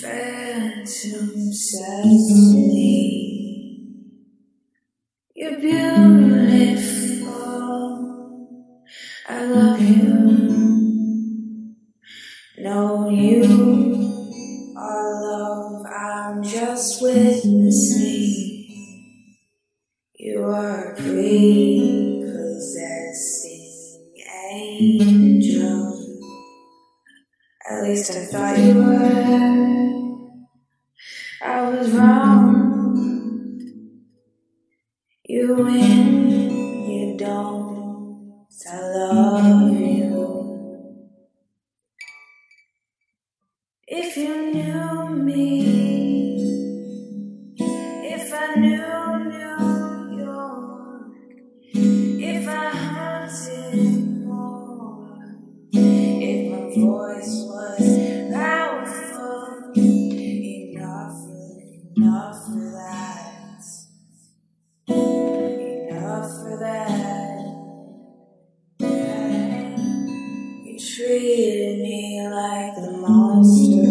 Phantom me, You're beautiful. I love you. No, you are love. I'm just witnessing. You are prepossessing angel. At least I thought you were. I was wrong. You win, you don't. I love you. If you knew me, if I knew New York, if I hunted more, if my voice treated me like the monster.